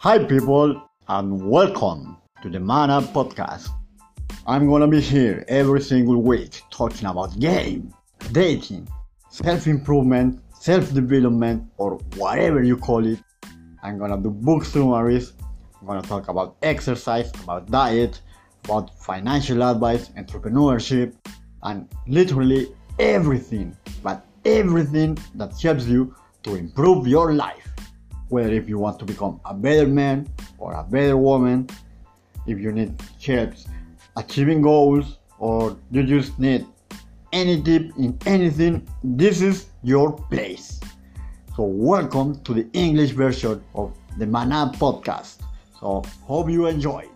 Hi, people, and welcome to the Man up Podcast. I'm gonna be here every single week talking about game, dating, self improvement, self development, or whatever you call it. I'm gonna do book summaries. I'm gonna talk about exercise, about diet, about financial advice, entrepreneurship, and literally everything, but everything that helps you to improve your life. Whether if you want to become a better man or a better woman, if you need help achieving goals or you just need any tip in anything, this is your place. So welcome to the English version of the Man up podcast. So hope you enjoy.